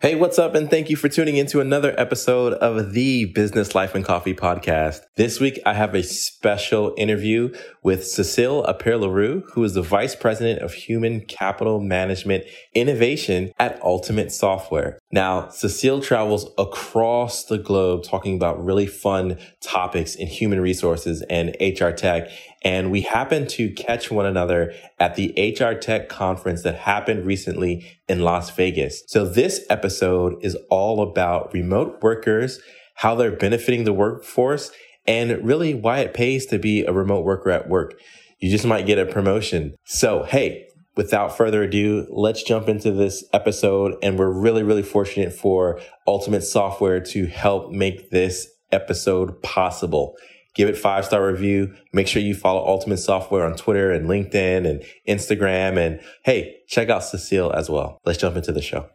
Hey, what's up? And thank you for tuning into another episode of the Business Life and Coffee podcast. This week, I have a special interview with Cecile Appert who is the Vice President of Human Capital Management Innovation at Ultimate Software. Now, Cecile travels across the globe talking about really fun topics in human resources and HR tech. And we happened to catch one another at the HR Tech conference that happened recently in Las Vegas. So this episode is all about remote workers, how they're benefiting the workforce, and really why it pays to be a remote worker at work. You just might get a promotion. So, hey, without further ado, let's jump into this episode. And we're really, really fortunate for Ultimate Software to help make this episode possible give it five star review. Make sure you follow Ultimate Software on Twitter and LinkedIn and Instagram. And hey, check out Cecile as well. Let's jump into the show.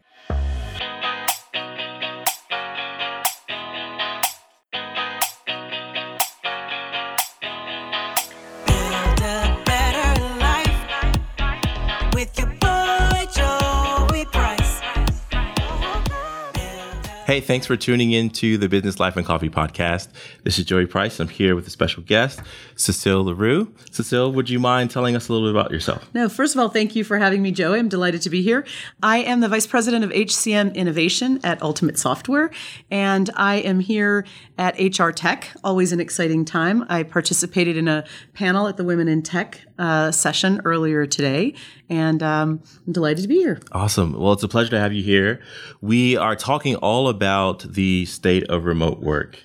Hey, thanks for tuning in to the Business Life and Coffee podcast. This is Joey Price. I'm here with a special guest, Cecile LaRue. Cecile, would you mind telling us a little bit about yourself? No, first of all, thank you for having me, Joey. I'm delighted to be here. I am the Vice President of HCM Innovation at Ultimate Software, and I am here at HR Tech, always an exciting time. I participated in a panel at the Women in Tech uh, session earlier today, and um, I'm delighted to be here. Awesome. Well, it's a pleasure to have you here. We are talking all about the state of remote work.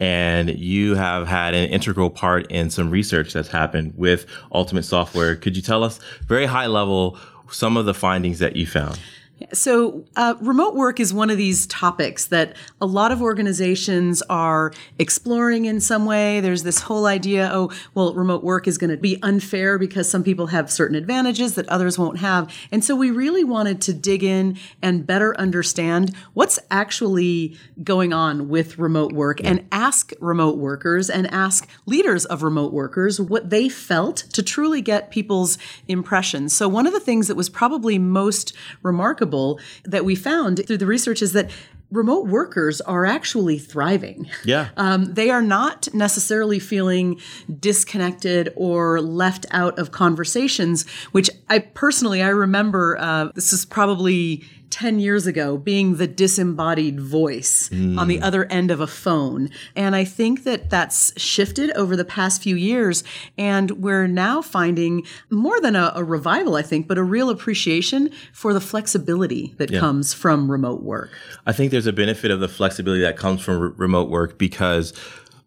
And you have had an integral part in some research that's happened with Ultimate Software. Could you tell us, very high level, some of the findings that you found? So, uh, remote work is one of these topics that a lot of organizations are exploring in some way. There's this whole idea oh, well, remote work is going to be unfair because some people have certain advantages that others won't have. And so, we really wanted to dig in and better understand what's actually going on with remote work and ask remote workers and ask leaders of remote workers what they felt to truly get people's impressions. So, one of the things that was probably most remarkable remarkable that we found through the research is that remote workers are actually thriving. Yeah. Um, they are not necessarily feeling disconnected or left out of conversations, which I personally, I remember, uh, this is probably 10 years ago being the disembodied voice mm. on the other end of a phone. And I think that that's shifted over the past few years. And we're now finding more than a, a revival, I think, but a real appreciation for the flexibility that yeah. comes from remote work. I think there's a benefit of the flexibility that comes from re- remote work because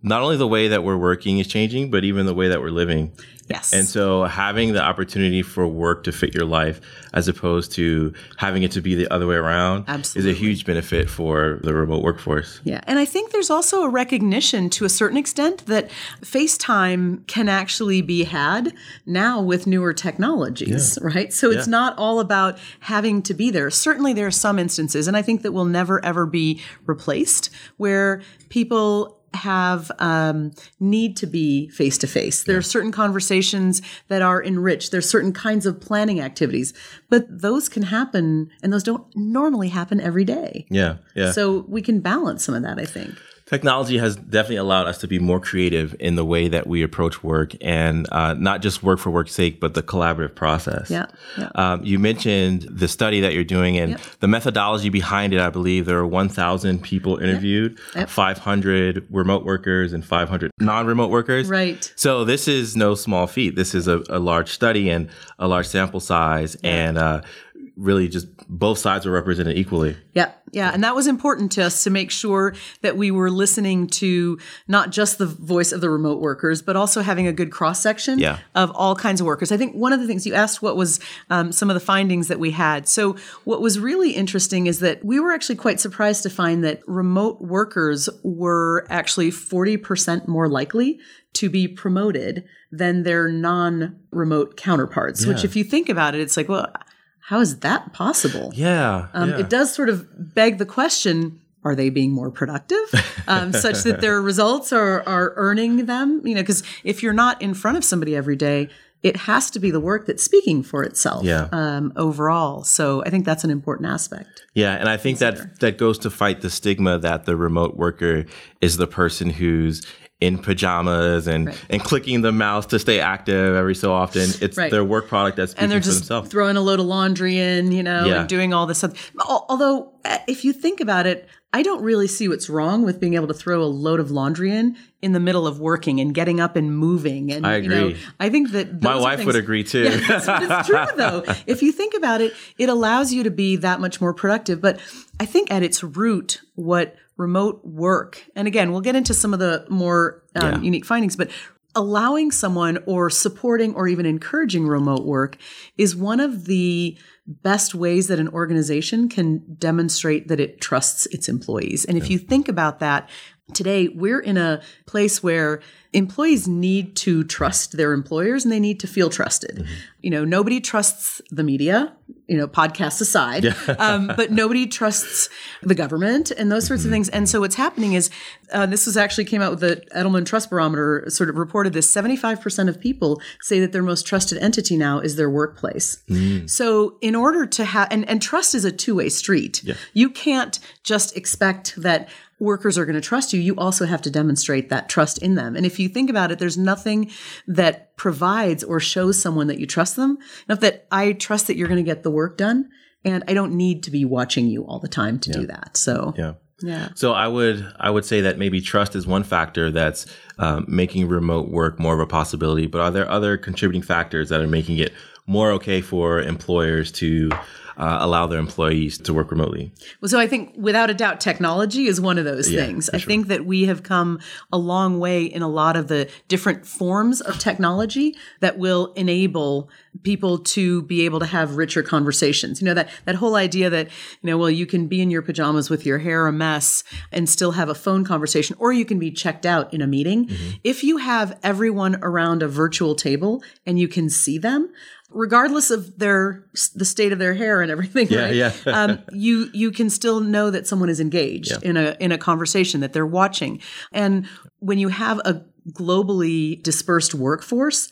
not only the way that we're working is changing, but even the way that we're living Yes. And so having the opportunity for work to fit your life as opposed to having it to be the other way around Absolutely. is a huge benefit for the remote workforce. Yeah. And I think there's also a recognition to a certain extent that FaceTime can actually be had now with newer technologies, yeah. right? So it's not all about having to be there. Certainly there are some instances, and I think that will never ever be replaced where people have um, need to be face to face. There are certain conversations that are enriched. There's certain kinds of planning activities, but those can happen, and those don't normally happen every day. Yeah, yeah. So we can balance some of that, I think technology has definitely allowed us to be more creative in the way that we approach work and uh, not just work for work's sake, but the collaborative process. Yeah. yeah. Um, you mentioned the study that you're doing and yep. the methodology behind it. I believe there are 1,000 people interviewed, yep. Yep. 500 remote workers, and 500 non remote workers. Right. So this is no small feat. This is a, a large study and a large sample size. And uh, really just both sides were represented equally. Yeah, yeah, and that was important to us to make sure that we were listening to not just the voice of the remote workers, but also having a good cross section yeah. of all kinds of workers. I think one of the things you asked what was um, some of the findings that we had. So what was really interesting is that we were actually quite surprised to find that remote workers were actually forty percent more likely to be promoted than their non-remote counterparts. Yeah. Which, if you think about it, it's like well how is that possible? Yeah, um, yeah. It does sort of beg the question are they being more productive um, such that their results are, are earning them? You know, because if you're not in front of somebody every day, it has to be the work that's speaking for itself Yeah. um, overall. So I think that's an important aspect. Yeah, and I think that that goes to fight the stigma that the remote worker is the person who's in pajamas and Right. and clicking the mouse to stay active every so often. It's Right. their work product that's and they're just themselves. throwing a load of laundry in, you know, Yeah. and doing all this stuff. Although, uh, if you think about it, I don't really see what's wrong with being able to throw a load of laundry in in the middle of working and getting up and moving. And I You know, agree. I think that My wife would agree too. Yeah, but it's true though. If you think about it, it allows you to be that much more productive. But I think at its root, what remote work, and again, we'll get into some of the more um, Yeah. unique findings, but allowing someone or supporting or even encouraging remote work is one of the best ways that an organization can demonstrate that it trusts its employees. And if you think about that, today we're in a place where employees need to trust their employers and they need to feel trusted. You know, nobody trusts the media, you know, podcasts aside, um, but nobody trusts the government and those sorts of things. And so what's happening is uh, this was actually came out with the Edelman Trust Barometer sort of reported this 75% of people say that their most trusted entity now is their workplace. So in order to have, and, and trust is a two way street. You can't just expect that workers are going to trust you, you also have to demonstrate that trust in them. And if you think about it, there's nothing that provides or shows someone that you trust them enough that I trust that you're going to get the work done. And I don't need to be watching you all the time to do that. So, yeah. yeah. So I would I would say that maybe trust is one factor that's um, making remote work more of a possibility. But are there other contributing factors that are making it more okay for employers to uh, allow their employees to work remotely? Well, so I think without a doubt, technology is one of those Yeah, things. I think that we have come a long way in a lot of the different forms of technology that will enable people to be able to have richer conversations. You know, that, that whole idea that, you know, well, you can be in your pajamas with your hair a mess and still have a phone conversation, or you can be checked out in a meeting. If you have everyone around a virtual table and you can see them, regardless of their the state of their hair and everything Yeah, right? yeah. um, you you can still know that someone is engaged in a in a conversation that they're watching. And when you have a globally dispersed workforce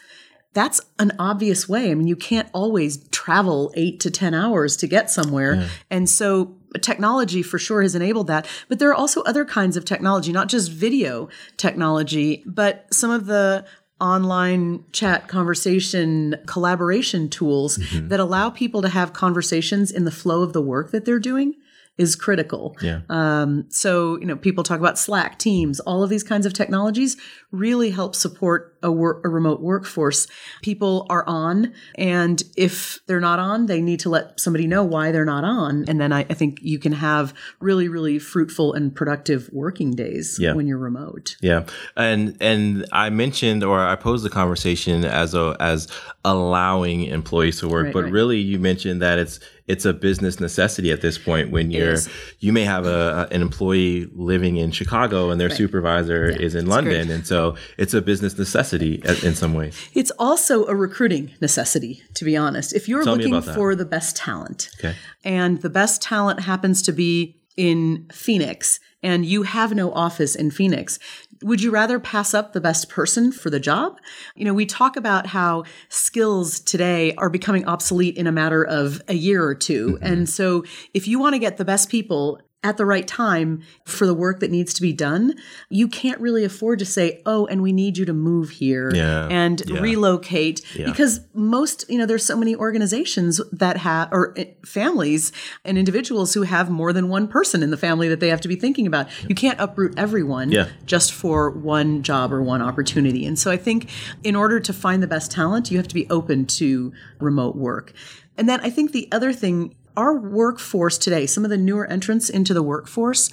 that's an obvious way. I mean you can't always travel 8 to 10 hours to get somewhere. And so technology for sure has enabled that. But there are also other kinds of technology not just video technology but some of the online chat conversation collaboration tools that allow people to have conversations in the flow of the work that they're doing is critical. Yeah. Um, so, you know, people talk about Slack, Teams, all of these kinds of technologies really help support a, work, a remote workforce. People are on, and if they're not on, they need to let somebody know why they're not on. And then I, I think you can have really, really fruitful and productive working days Yeah. when you're remote. Yeah, and and I mentioned or I posed the conversation as a as allowing employees to work, Right, but right. really you mentioned that it's it's a business necessity at this point when you're you may have a, an employee living in Chicago and their supervisor is in London, great. and so it's a business necessity in some ways. It's also a recruiting necessity, to be honest. If you're Tell looking for the best talent, Okay. and the best talent happens to be in Phoenix, and you have no office in Phoenix, would you rather pass up the best person for the job? You know, we talk about how skills today are becoming obsolete in a matter of a year or 2 Mm-hmm. And so if you want to get the best people at the right time for the work that needs to be done, you can't really afford to say, "Oh, and we need you to move here Yeah, and yeah. relocate," because most, you know, there's so many organizations that have or eh, families and individuals who have more than one person in the family that they have to be thinking about. You can't uproot everyone Yeah. just for one job or one opportunity. And so I think in order to find the best talent, you have to be open to remote work. And then I think the other thing, our workforce today, some of the newer entrants into the workforce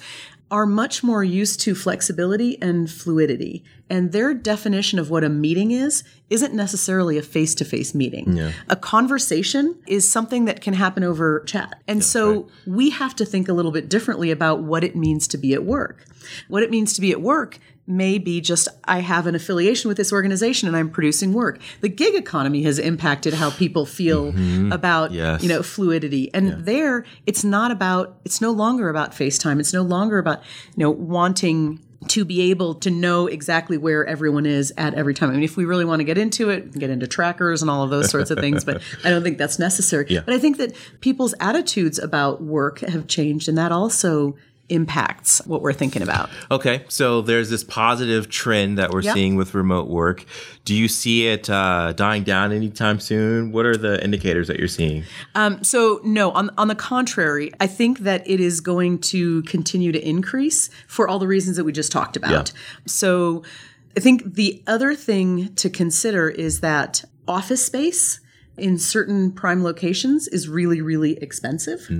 are much more used to flexibility and fluidity. And their definition of what a meeting is isn't necessarily a face to face meeting. A conversation is something that can happen over chat. And so we have to think a little bit differently about what it means to be at work. What it means to be at work may be just I have an affiliation with this organization and I'm producing work. The gig economy has impacted how people feel mm-hmm. about Yes. you know fluidity. And there it's not about it's no longer about FaceTime. It's no longer about you know wanting to be able to know exactly where everyone is at every time. I mean, if we really want to get into it, get into trackers and all of those sorts of things, but I don't think that's necessary. Yeah. But I think that people's attitudes about work have changed, and that also impacts what we're thinking about. Okay, so there's this positive trend that we're Yeah. seeing with remote work. Do you see it uh, dying down anytime soon? What are the indicators that you're seeing? Um, so no, on on the contrary, I think that it is going to continue to increase for all the reasons that we just talked about. So I think the other thing to consider is that office space in certain prime locations is really really expensive.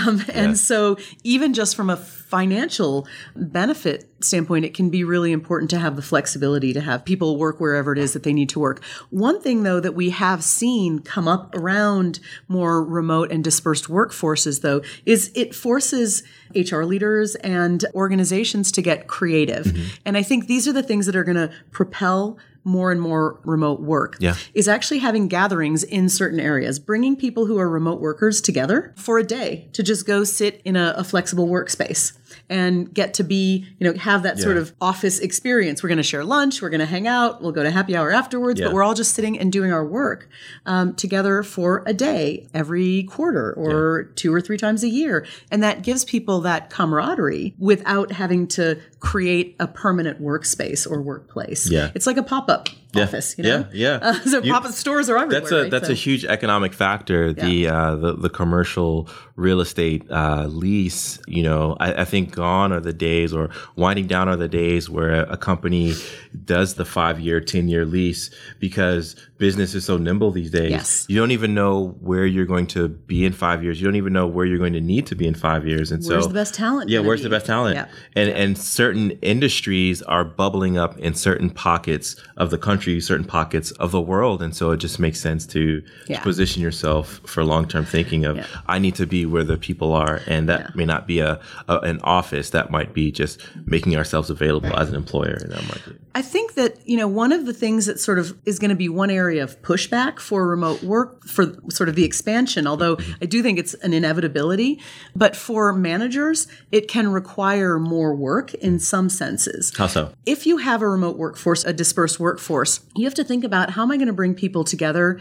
Um, and so even just from a financial benefit standpoint it can be really important to have the flexibility to have people work wherever it is that they need to work. One thing though that we have seen come up around more remote and dispersed workforces though is it forces hr leaders and organizations to get creative. And i think these are the things that are going to propel more and more remote work Yeah. is actually having gatherings in certain areas, bringing people who are remote workers together for a day to just go sit in a, a flexible workspace and get to be, you know, have that sort of office experience. We're going to share lunch, we're going to hang out, we'll go to happy hour afterwards, Yeah. but we're all just sitting and doing our work um, together for a day every quarter or two or three times a year. And that gives people that camaraderie without having to create a permanent workspace or workplace. Yeah. It's like a pop up office, you know? Yeah, yeah. Uh, so You- pop up stores are everywhere. That's a right? that's So- a huge economic factor. The uh, the the commercial real estate uh, lease. You know, I, I think gone are the days, or winding down are the days where a company does the five year, ten year lease because business is so nimble these days. Yes. You don't even know where you're going to be in five years. You don't even know where you're going to need to be in five years. And Where's so the best talent Yeah, where's be? the best talent? Yeah. And and certain industries are bubbling up in certain pockets of the country, certain pockets of the world, and so it just makes sense to, Yeah. to position yourself for long term thinking of Yeah. I need to be where the people are, and that Yeah. may not be a, a an office. That might be just making ourselves available as an employer. in That might be. I think that, you know, one of the things that sort of is going to be one area of pushback for remote work, for sort of the expansion, although mm-hmm. I do think it's an inevitability, but for managers, it can require more work in some senses. How so? if you have a remote workforce, a dispersed workforce, you have to think about how am I going to bring people together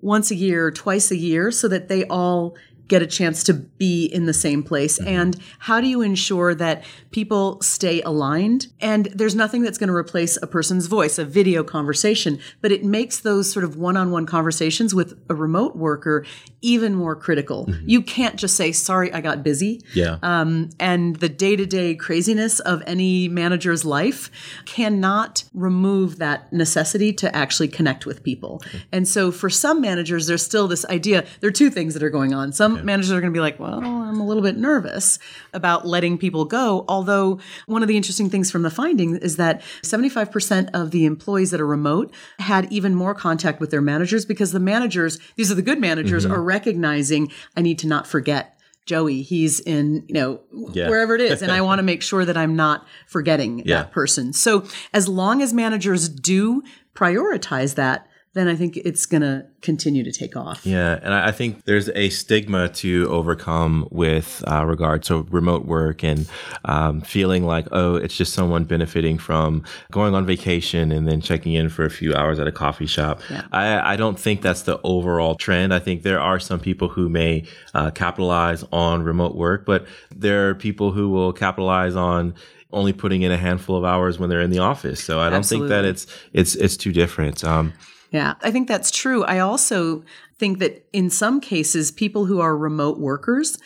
once a year, twice a year, so that they all get a chance to be in the same place? Mm-hmm. And how do you ensure that people stay aligned? And there's nothing that's going to replace a person's voice, a video conversation, but it makes those sort of one on one conversations with a remote worker even more critical. Mm-hmm. You can't just say, sorry, I got busy Yeah. um, and the day to day craziness of any manager's life cannot remove that necessity to actually connect with people. Mm-hmm. And so for some managers, there's still this idea there are two things that are going on. Some managers are going to be like, well, I'm a little bit nervous about letting people go. Although, one of the interesting things from the finding is that 75% of the employees that are remote had even more contact with their managers because the managers, these are the good managers, mm-hmm. are recognizing, I need to not forget Joey, he's in, you know, Yeah. wherever it is. And I want to make sure that I'm not forgetting Yeah. that person. So as long as managers do prioritize that, then I think it's going to continue to take off. Yeah, and I think there's a stigma to overcome with uh, regard to remote work and um, feeling like, oh, it's just someone benefiting from going on vacation and then checking in for a few hours at a coffee shop. Yeah. I, I don't think that's the overall trend. I think there are some people who may uh, capitalize on remote work, but there are people who will capitalize on only putting in a handful of hours when they're in the office. So I don't think that it's it's it's too different. Um, Yeah, I think that's true. I also think that in some cases, people who are remote workers,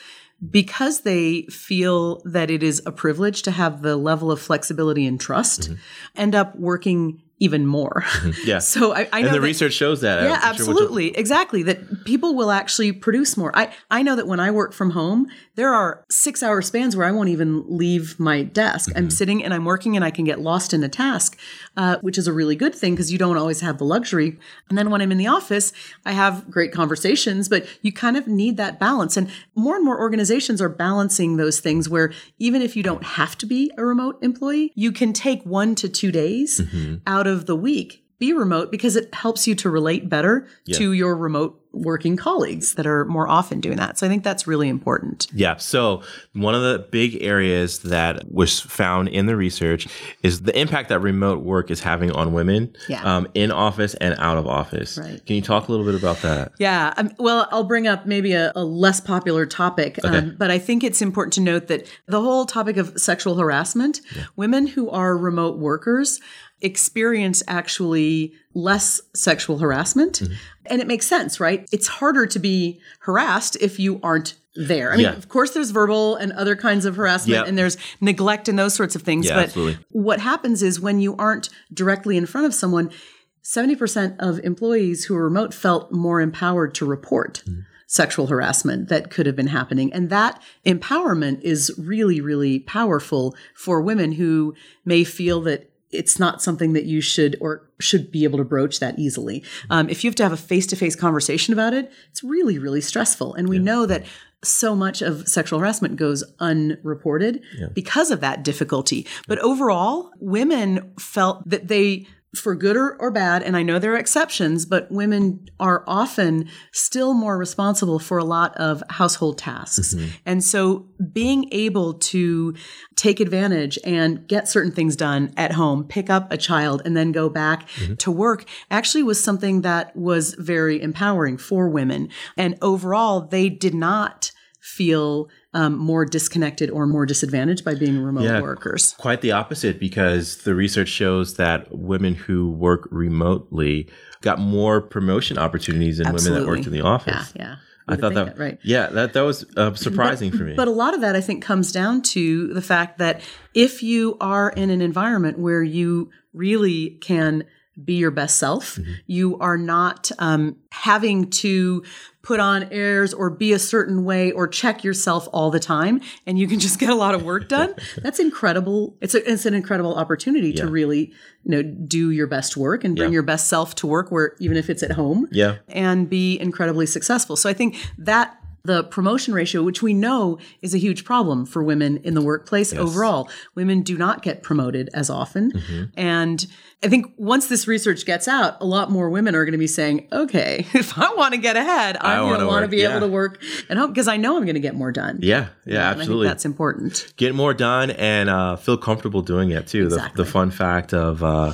because they feel that it is a privilege to have the level of flexibility and trust, mm-hmm. end up working even more. yeah. So I, I know and the that- research shows that. Yeah, I'm sure absolutely. Exactly. That people will actually produce more. I, I know that when I work from home, there are six hour spans where I won't even leave my desk. Mm-hmm. I'm sitting and I'm working and I can get lost in a task, uh, which is a really good thing because you don't always have the luxury. And then when I'm in the office, I have great conversations, but you kind of need that balance. And more and more organizations are balancing those things where even if you don't have to be a remote employee, you can take one to two days out of the week be remote because it helps you to relate better to your remote working colleagues that are more often doing that. So I think that's really important. Yeah. So one of the big areas that was found in the research is the impact that remote work is having on women Yeah. um, in office and out of office. Right. Can you talk a little bit about that? Yeah. Um, well, I'll bring up maybe a, a less popular topic, um, but I think it's important to note that the whole topic of sexual harassment, women who are remote workers experience actually less sexual harassment. Mm-hmm. And it makes sense, right? It's harder to be harassed if you aren't there. I mean, Yeah. of course, there's verbal and other kinds of harassment, Yep. and there's neglect and those sorts of things. Yeah, but absolutely. what happens is when you aren't directly in front of someone, 70% of employees who are remote felt more empowered to report mm-hmm. sexual harassment that could have been happening. And that empowerment is really, really powerful for women who may feel that it's not something that you should or should be able to broach that easily. Um, if you have to have a face to face conversation about it, it's really, really stressful. And we know that so much of sexual harassment goes unreported because of that difficulty. But overall, women felt that they, for good or, or bad, and I know there are exceptions, but women are often still more responsible for a lot of household tasks. Mm-hmm. And so being able to take advantage and get certain things done at home, pick up a child, and then go back mm-hmm. to work actually was something that was very empowering for women. And overall, they did not feel um, more disconnected or more disadvantaged by being remote Yeah. workers. Quite the opposite, because the research shows that women who work remotely got more promotion opportunities than women that worked in the office. Yeah, yeah. I thought that, right. Yeah, that that was uh, surprising for me. But a lot of that, I think, comes down to the fact that if you are in an environment where you really can be your best self, Mm-hmm. you are not um, having to put on airs or be a certain way or check yourself all the time, and you can just get a lot of work done. That's incredible. It's a, it's an incredible opportunity to really, you know, do your best work and bring Yeah. your best self to work, where even if it's at home yeah, and be incredibly successful. So I think that the promotion ratio, which we know is a huge problem for women in the workplace overall, women do not get promoted as often. Mm-hmm. And I think once this research gets out, a lot more women are going to be saying, okay, if I want to get ahead, I'm going wanna want to be yeah. able to work at home because I know I'm going to get more done. yeah, yeah, And I absolutely. think that's important. Get more done and uh, feel comfortable doing it too. Exactly. The, the fun fact of uh,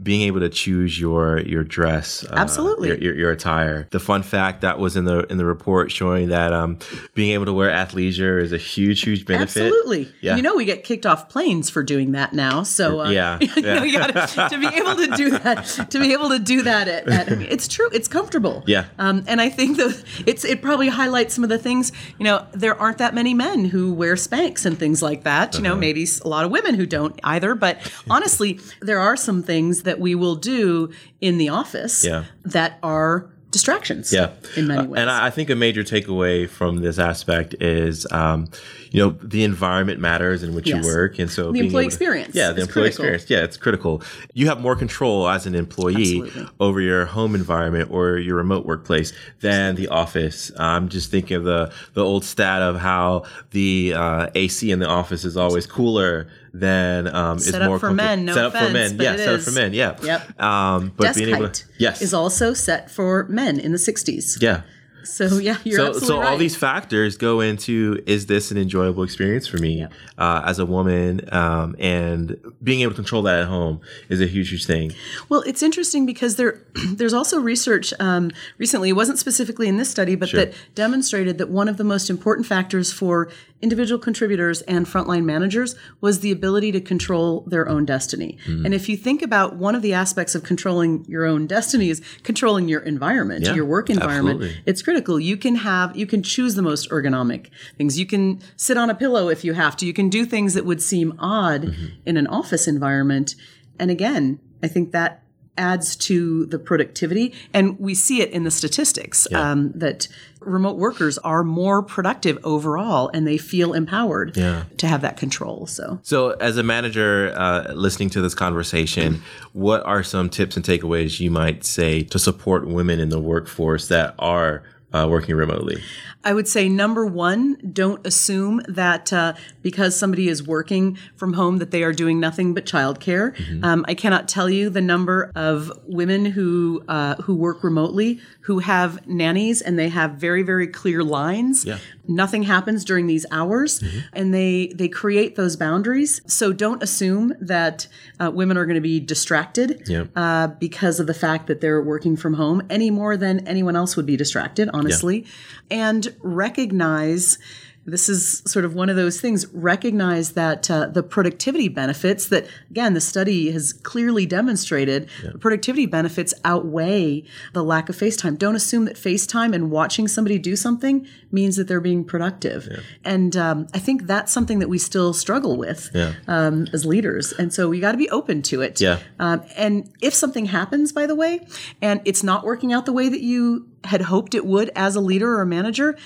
being able to choose your your dress, uh, Absolutely. your, your, your attire. The fun fact that was in the in the report showing that um, being able to wear athleisure is a huge, huge benefit. Absolutely. Yeah. You know, we get kicked off planes for doing that now. So, uh, Yeah, you know, you gotta, to be able to do that, to be able to do that at, at it's true. It's comfortable. Yeah. Um, and I think that it's, it probably highlights some of the things, you know, there aren't that many men who wear Spanx and things like that. You Uh-huh. know, maybe a lot of women who don't either. But honestly, there are some things that we will do in the office Yeah. that are distractions. Yeah, In many Uh, ways. and I I think a major takeaway from this aspect is, um, you know, the environment matters in which Yes. you work, and so being employee to- experience yeah, the employee critical. experience. Yeah, it's critical. You have more control as an employee Absolutely. over your home environment or your remote workplace than the office. I'm just thinking of the the old stat of how the uh, AC in the office is always cooler than um, is Set up more for men, no set up for men. Yeah, set up for men. Yeah. Yep. Um, but Desk being able to yes, is also set for men in the 60s. yeah. So yeah, you're so, absolutely so right. all these factors go into is this an enjoyable experience for me uh, as a woman um, and being able to control that at home is a huge huge thing Well, it's interesting because there, there's also research um, recently. It wasn't specifically in this study, but that demonstrated that one of the most important factors for individual contributors and frontline managers was the ability to control their own destiny. Mm-hmm. And if you think about one of the aspects of controlling your own destiny is controlling your environment, Yeah, your work environment. absolutely. It's critical. You can have, you can choose the most ergonomic things. You can sit on a pillow if you have to. You can do things that would seem odd Mm-hmm. in an office environment. And again, I think that adds to the productivity. And we see it in the statistics um, that remote workers are more productive overall and they feel empowered Yeah. to have that control. So, so as a manager uh, listening to this conversation what are some tips and takeaways you might say to support women in the workforce that are uh, working remotely? I would say number one, don't assume that uh, because somebody is working from home that they are doing nothing but childcare. Mm-hmm. Um, I cannot tell you the number of women who uh, who work remotely who have nannies and they have very very clear lines. Yeah. Nothing happens during these hours, mm-hmm. and they they create those boundaries. So don't assume that uh, women are going to be distracted yeah. Uh, because of the fact that they're working from home any more than anyone else would be distracted. Honestly, yeah. and recognize this is sort of one of those things recognize that uh, the productivity benefits that again the study has clearly demonstrated yeah. the productivity benefits outweigh the lack of face time don't assume that face time and watching somebody do something means that they're being productive yeah. and um, i think that's something that we still struggle with yeah. um, as leaders and so we got to be open to it yeah. Um, and if something happens by the way and it's not working out the way that you had hoped it would as a leader or a manager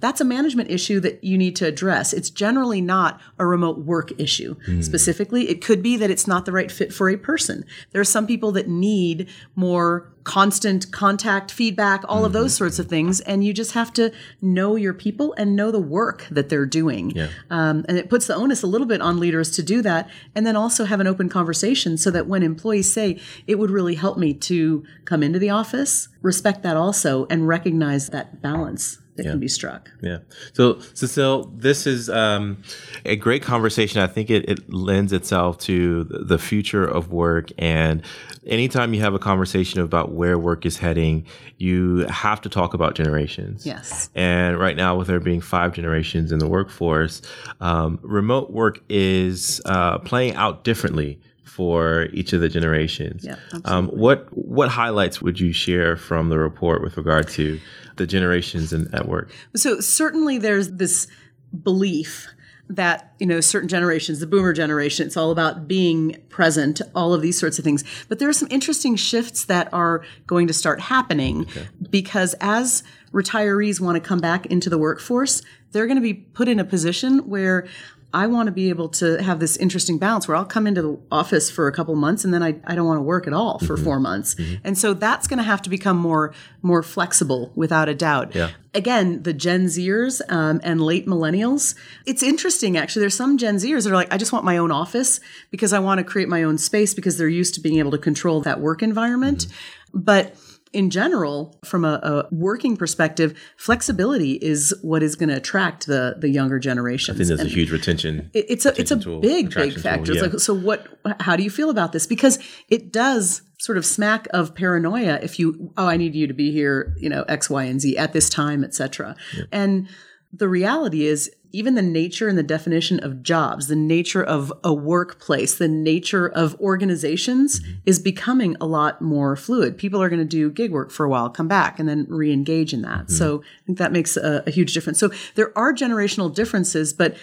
that's a management issue that you need to address. It's generally not a remote work issue. Mm. Specifically, it could be that it's not the right fit for a person. There are some people that need more constant contact, feedback, all mm-hmm. of those mm-hmm. sorts of things. And you just have to know your people and know the work that they're doing. Yeah. Um, and it puts the onus a little bit on leaders to do that. And then also have an open conversation so that when employees say, it would really help me to come into the office, respect that also and recognize that balance that yeah. can be struck. Yeah. So, Cecile, this is um, a great conversation. I think it, it lends itself to the future of work. And anytime you have a conversation about where work is heading, you have to talk about generations. Yes. And right now, with there being five generations in the workforce, um, remote work is uh, playing out differently for each of the generations. Yeah, um, what what highlights would you share from the report with regard to the generations in, at work? So certainly there's this belief that you know certain generations the boomer generation it's all about being present all of these sorts of things but there are some interesting shifts that are going to start happening okay. because as retirees want to come back into the workforce they're going to be put in a position where I want to be able to have this interesting balance where I'll come into the office for a couple months and then I, I don't want to work at all for mm-hmm. four months. Mm-hmm. And so that's going to have to become more more flexible without a doubt. Yeah. Again, the Gen Zers um, and late millennials, it's interesting actually. There's some Gen Zers that are like, I just want my own office because I want to create my own space because they're used to being able to control that work environment. Mm-hmm. But in general, from a, a, working perspective, flexibility is what is going to attract the the younger generations. I think there's and a huge retention. It, it's a retention it's a tool, big big factor. Tool, yeah. like, so what? How do you feel about this? Because it does sort of smack of paranoia if you oh I need you to be here you know X Y and Z at this time etc. Yeah. And the reality is even the nature and the definition of jobs, the nature of a workplace, the nature of organizations mm-hmm. is becoming a lot more fluid. People are going to do gig work for a while, come back, and then re engage in that. Mm-hmm. So I think that makes a, a huge difference. So there are generational differences, but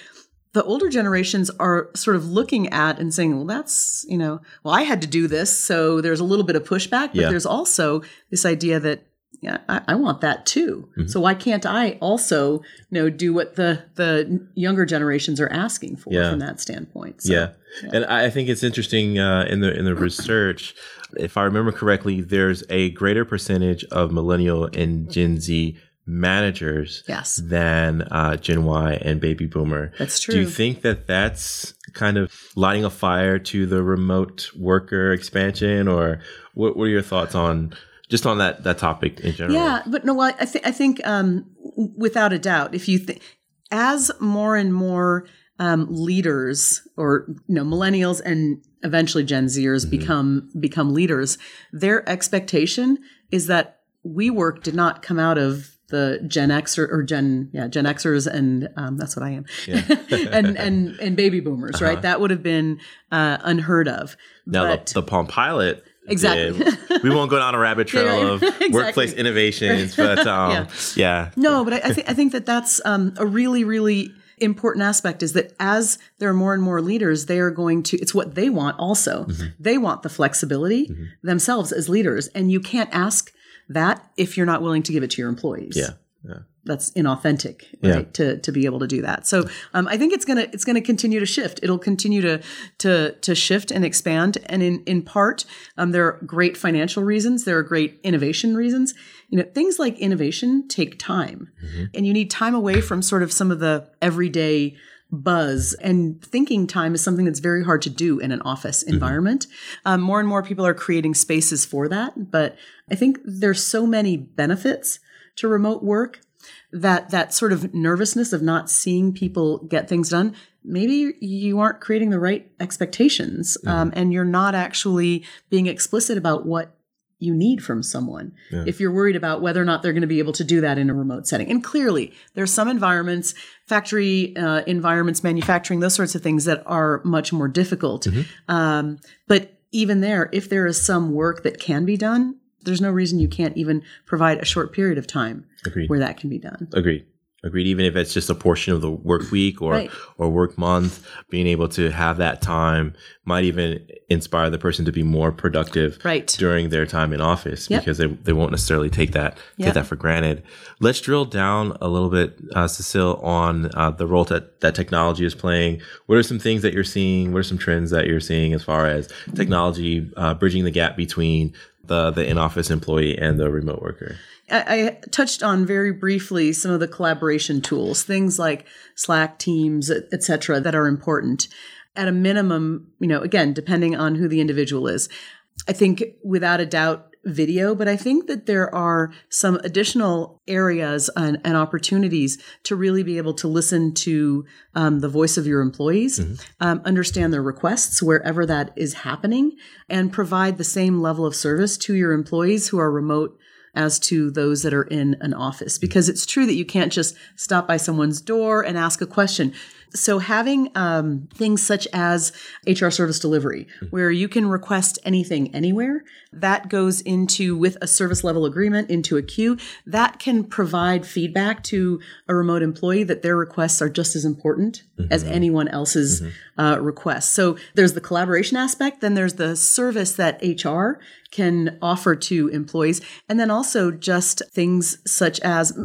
the older generations are sort of looking at and saying, well, that's, you know, well, I had to do this. So there's a little bit of pushback, but yeah. there's also this idea that I, I, want that too. Mm-hmm. So why can't I also, you know, do what the the younger generations are asking for yeah. from that standpoint? So, yeah. yeah. and I think it's interesting uh, in the in the research. If I remember correctly, there's a greater percentage of millennial and Gen Z managers yes. than uh, Gen Y and Baby Boomer. That's true. Do you think that that's kind of lighting a fire to the remote worker expansion, or what? What are your thoughts on? Just on that that topic in general. Yeah, but no, I, th- I think um, without a doubt, if you think as more and more um, leaders or you know millennials and eventually Gen Zers mm-hmm. become become leaders, their expectation is that WeWork did not come out of the Gen X or, or, Gen yeah Gen Xers and um, that's what I am yeah. and and and baby boomers uh-huh. right that would have been uh, unheard of. Now but, the, the Palm Pilot Exactly. we won't go down a rabbit trail yeah, of exactly. workplace innovations, but um, yeah. yeah. No, but I, I think I think that that's um, a really really important aspect is that as there are more and more leaders, they are going to. It's what they want. Also, mm-hmm. they want the flexibility mm-hmm. themselves as leaders, and you can't ask that if you're not willing to give it to your employees. Yeah. Yeah. That's inauthentic Yeah. to to be able to do that. So um, i think it's gonna it's gonna continue to shift. It'll continue to to to shift and expand. And in in part um, there are great financial reasons. There are great innovation reasons. You know things like innovation take time. And you need time away from sort of some of the everyday buzz. And thinking time is something that's very hard to do in an office environment. Um, more and more people are creating spaces for that, but I think there's so many benefits to remote work that that sort of nervousness of not seeing people get things done maybe you aren't creating the right expectations um, and you're not actually being explicit about what you need from someone if you're worried about whether or not they're going to be able to do that in a remote setting. And clearly, there's some environments, factory uh, environments, manufacturing, those sorts of things that are much more difficult. Um, but even there, if there is some work that can be done, there's no reason you can't even provide a short period of time Agreed. where that can be done. Agreed. Agreed. Even if it's just a portion of the work week or Right. or work month, being able to have that time might even inspire the person to be more productive Right. during their time in office Yep. because they, they won't necessarily take that Yep. take that for granted. Let's drill down a little bit, uh, Cecile, on uh, the role that that technology is playing. What are some things that you're seeing? What are some trends that you're seeing as far as technology uh, bridging the gap between the the in office employee and the remote worker? I, I touched on very briefly some of the collaboration tools, things like Slack, Teams, et et cetera, that are important. At a minimum, you know, again, depending on who the individual is, I think without a doubt, video, but I think that there are some additional areas and, and opportunities to really be able to listen to um, the voice of your employees, um, understand their requests wherever that is happening, and provide the same level of service to your employees who are remote as to those that are in an office. Because it's true that you can't just stop by someone's door and ask a question so having um, things such as hr service delivery where you can request anything anywhere that goes into with a service level agreement into a queue that can provide feedback to a remote employee that their requests are just as important as anyone else's uh, requests so there's the collaboration aspect then there's the service that hr can offer to employees. And then also just things such as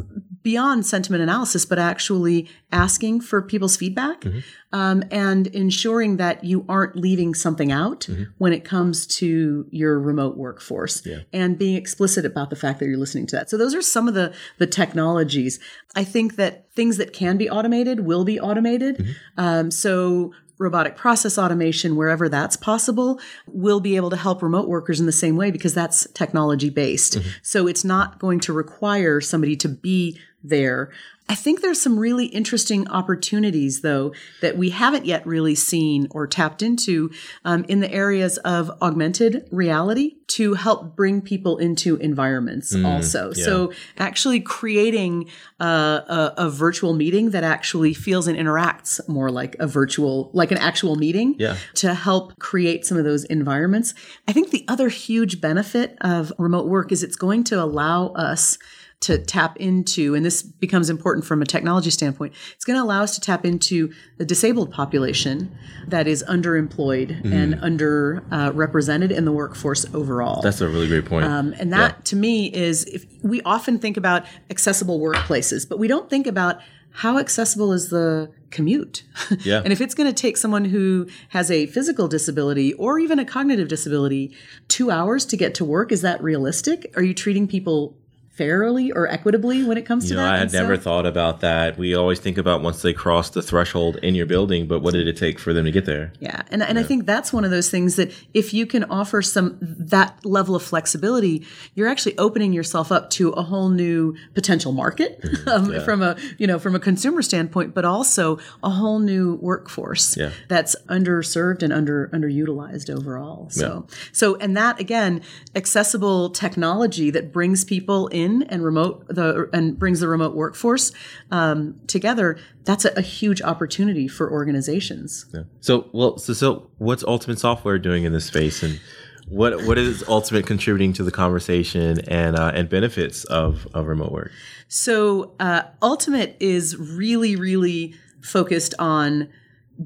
beyond sentiment analysis, but actually asking for people's feedback um, and ensuring that you aren't leaving something out when it comes to your remote workforce and being explicit about the fact that you're listening to that. So those are some of the, the technologies. I think that things that can be automated will be automated. Um, so robotic process automation, wherever that's possible, will be able to help remote workers in the same way because that's technology based. Mm-hmm. So it's not going to require somebody to be there. I think there's some really interesting opportunities, though, that we haven't yet really seen or tapped into um, in the areas of augmented reality to help bring people into environments also. So actually creating uh, a, a virtual meeting that actually feels and interacts more like a virtual, like an actual meeting Yeah. to help create some of those environments. I think the other huge benefit of remote work is it's going to allow us to tap into, and this becomes important from a technology standpoint, it's going to allow us to tap into the disabled population that is underemployed and underrepresented uh, in the workforce overall. That's a really great point. Um, and that to me is if we often think about accessible workplaces, but we don't think about how accessible is the commute. Yeah. and if it's going to take someone who has a physical disability or even a cognitive disability two hours to get to work, is that realistic? Are you treating people fairly or equitably when it comes to You know, that? I had And so- never thought about that. We always think about once they cross the threshold in your building, but what did it take for them to get there? Yeah, and and I think that's one of those things that if you can offer some that level of flexibility, you're actually opening yourself up to a whole new potential market um, from a you know from a consumer standpoint, but also a whole new workforce Yeah. that's underserved and under underutilized overall. So so and that again, accessible technology that brings people in and remote the and brings the remote workforce um, together. That's a, a huge opportunity for organizations. So, well, so so what's Ultimate Software doing in this space, and what what is Ultimate contributing to the conversation and uh, and benefits of, of remote work? So, uh, Ultimate is really, really focused on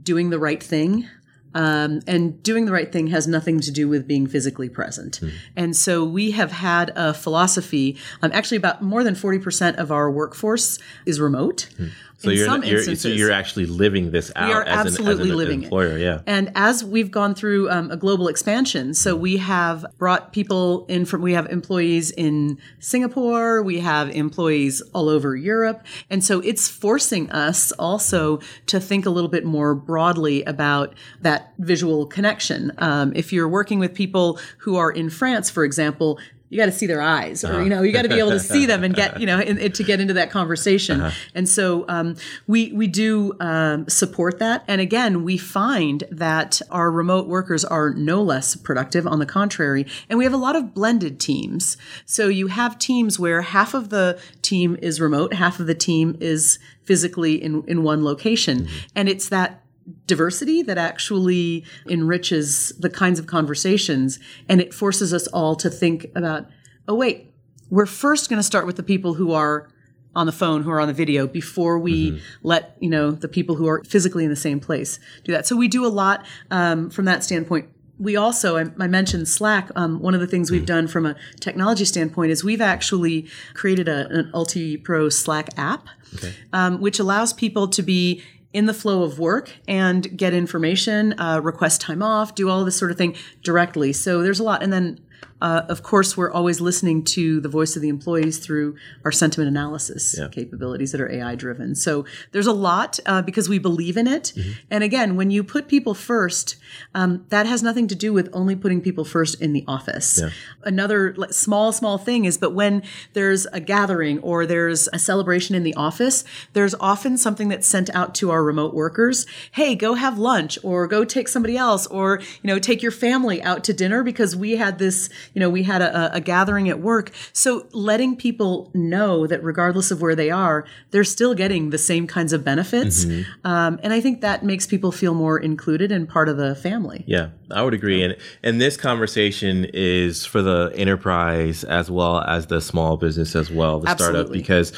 doing the right thing Um, and doing the right thing has nothing to do with being physically present. Mm. And so we have had a philosophy. Um, actually, about more than 40% of our workforce is remote. Mm. So in you're, you're so you're actually living this out. We are as absolutely an, as an living employer, it. yeah. And as we've gone through um, a global expansion, so we have brought people in from. We have employees in Singapore. We have employees all over Europe, and so it's forcing us also to think a little bit more broadly about that visual connection. Um, if you're working with people who are in France, for example, you got to see their eyes or you know you got to be able to see them and get you know in, in, to get into that conversation uh-huh. and so um, we we do um, support that and again we find that our remote workers are no less productive on the contrary and we have a lot of blended teams so you have teams where half of the team is remote half of the team is physically in, in one location mm-hmm. and it's that diversity that actually enriches the kinds of conversations and it forces us all to think about oh wait we're first going to start with the people who are on the phone who are on the video before we mm-hmm. let you know the people who are physically in the same place do that so we do a lot um, from that standpoint we also I, I mentioned slack um, one of the things we've mm-hmm. done from a technology standpoint is we've actually created a, an UltiPro slack app okay. um, which allows people to be in the flow of work and get information, uh, request time off, do all this sort of thing directly. So there's a lot. And then uh, of course, we're always listening to the voice of the employees through our sentiment analysis yeah. capabilities that are AI driven. So there's a lot uh, because we believe in it. Mm-hmm. And again, when you put people first, um, that has nothing to do with only putting people first in the office. Yeah. Another small, small thing is, but when there's a gathering or there's a celebration in the office, there's often something that's sent out to our remote workers. Hey, go have lunch or go take somebody else or, you know, take your family out to dinner because we had this, you know, we had a, a gathering at work. So letting people know that regardless of where they are, they're still getting the same kinds of benefits. Mm-hmm. Um, and I think that makes people feel more included and part of the family. Yeah, I would agree. And and this conversation is for the enterprise as well as the small business as well, the Absolutely. startup, because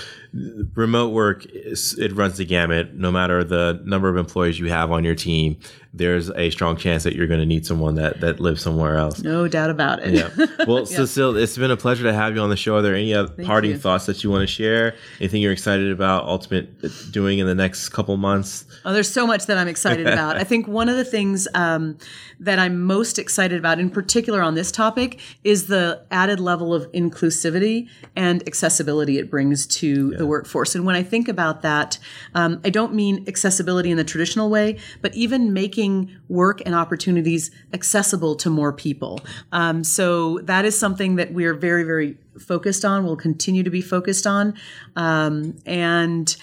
remote work is, it runs the gamut. No matter the number of employees you have on your team, there's a strong chance that you're going to need someone that that lives somewhere else. No doubt about it. Yeah. Well, yeah. Cecile, it's been a pleasure to have you on the show. Are there any other parting you. thoughts that you want to share? Anything you're excited about Ultimate doing in the next couple months? Oh, there's so much that I'm excited about. I think one of the things um, that I'm most excited about, in particular on this topic, is the added level of inclusivity and accessibility it brings to yeah. the workforce. And when I think about that, um, I don't mean accessibility in the traditional way, but even making work and opportunities accessible to more people. Um, so that is something that we are very, very focused on. We'll continue to be focused on. Um, and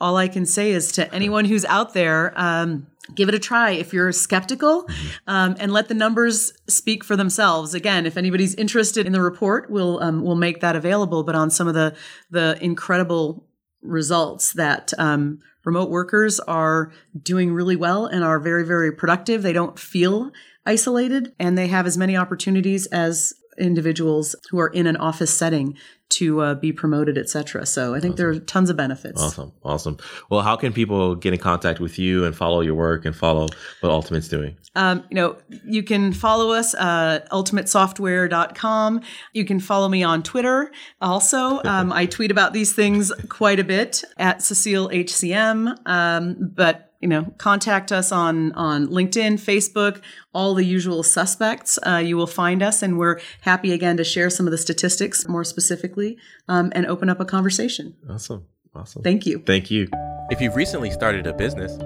all I can say is to anyone who's out there, um, give it a try. If you're skeptical um, and let the numbers speak for themselves. Again if anybody's interested in the report we'll um, we'll make that available but on some of the the incredible results that um, remote workers are doing really well and are very very productive. They don't feel isolated and they have as many opportunities as individuals who are in an office setting to uh, be promoted, etc. So I think awesome. there are tons of benefits. Awesome, awesome. Well, how can people get in contact with you and follow your work and follow what Ultimate's doing? Um, you know, you can follow us uh, ultimatesoftware.com. You can follow me on Twitter. Also, um, I tweet about these things quite a bit at Cecile HCM. Um, but you know, contact us on on LinkedIn, Facebook, all the usual suspects. Uh, you will find us, and we're happy again to share some of the statistics more specifically um, and open up a conversation. Awesome, awesome. Thank you. Thank you. If you've recently started a business,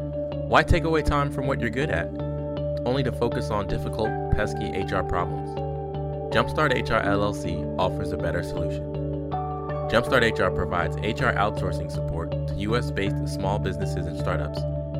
why take away time from what you're good at, only to focus on difficult, pesky HR problems? Jumpstart HR LLC offers a better solution. Jumpstart HR provides HR outsourcing support to U.S. based small businesses and startups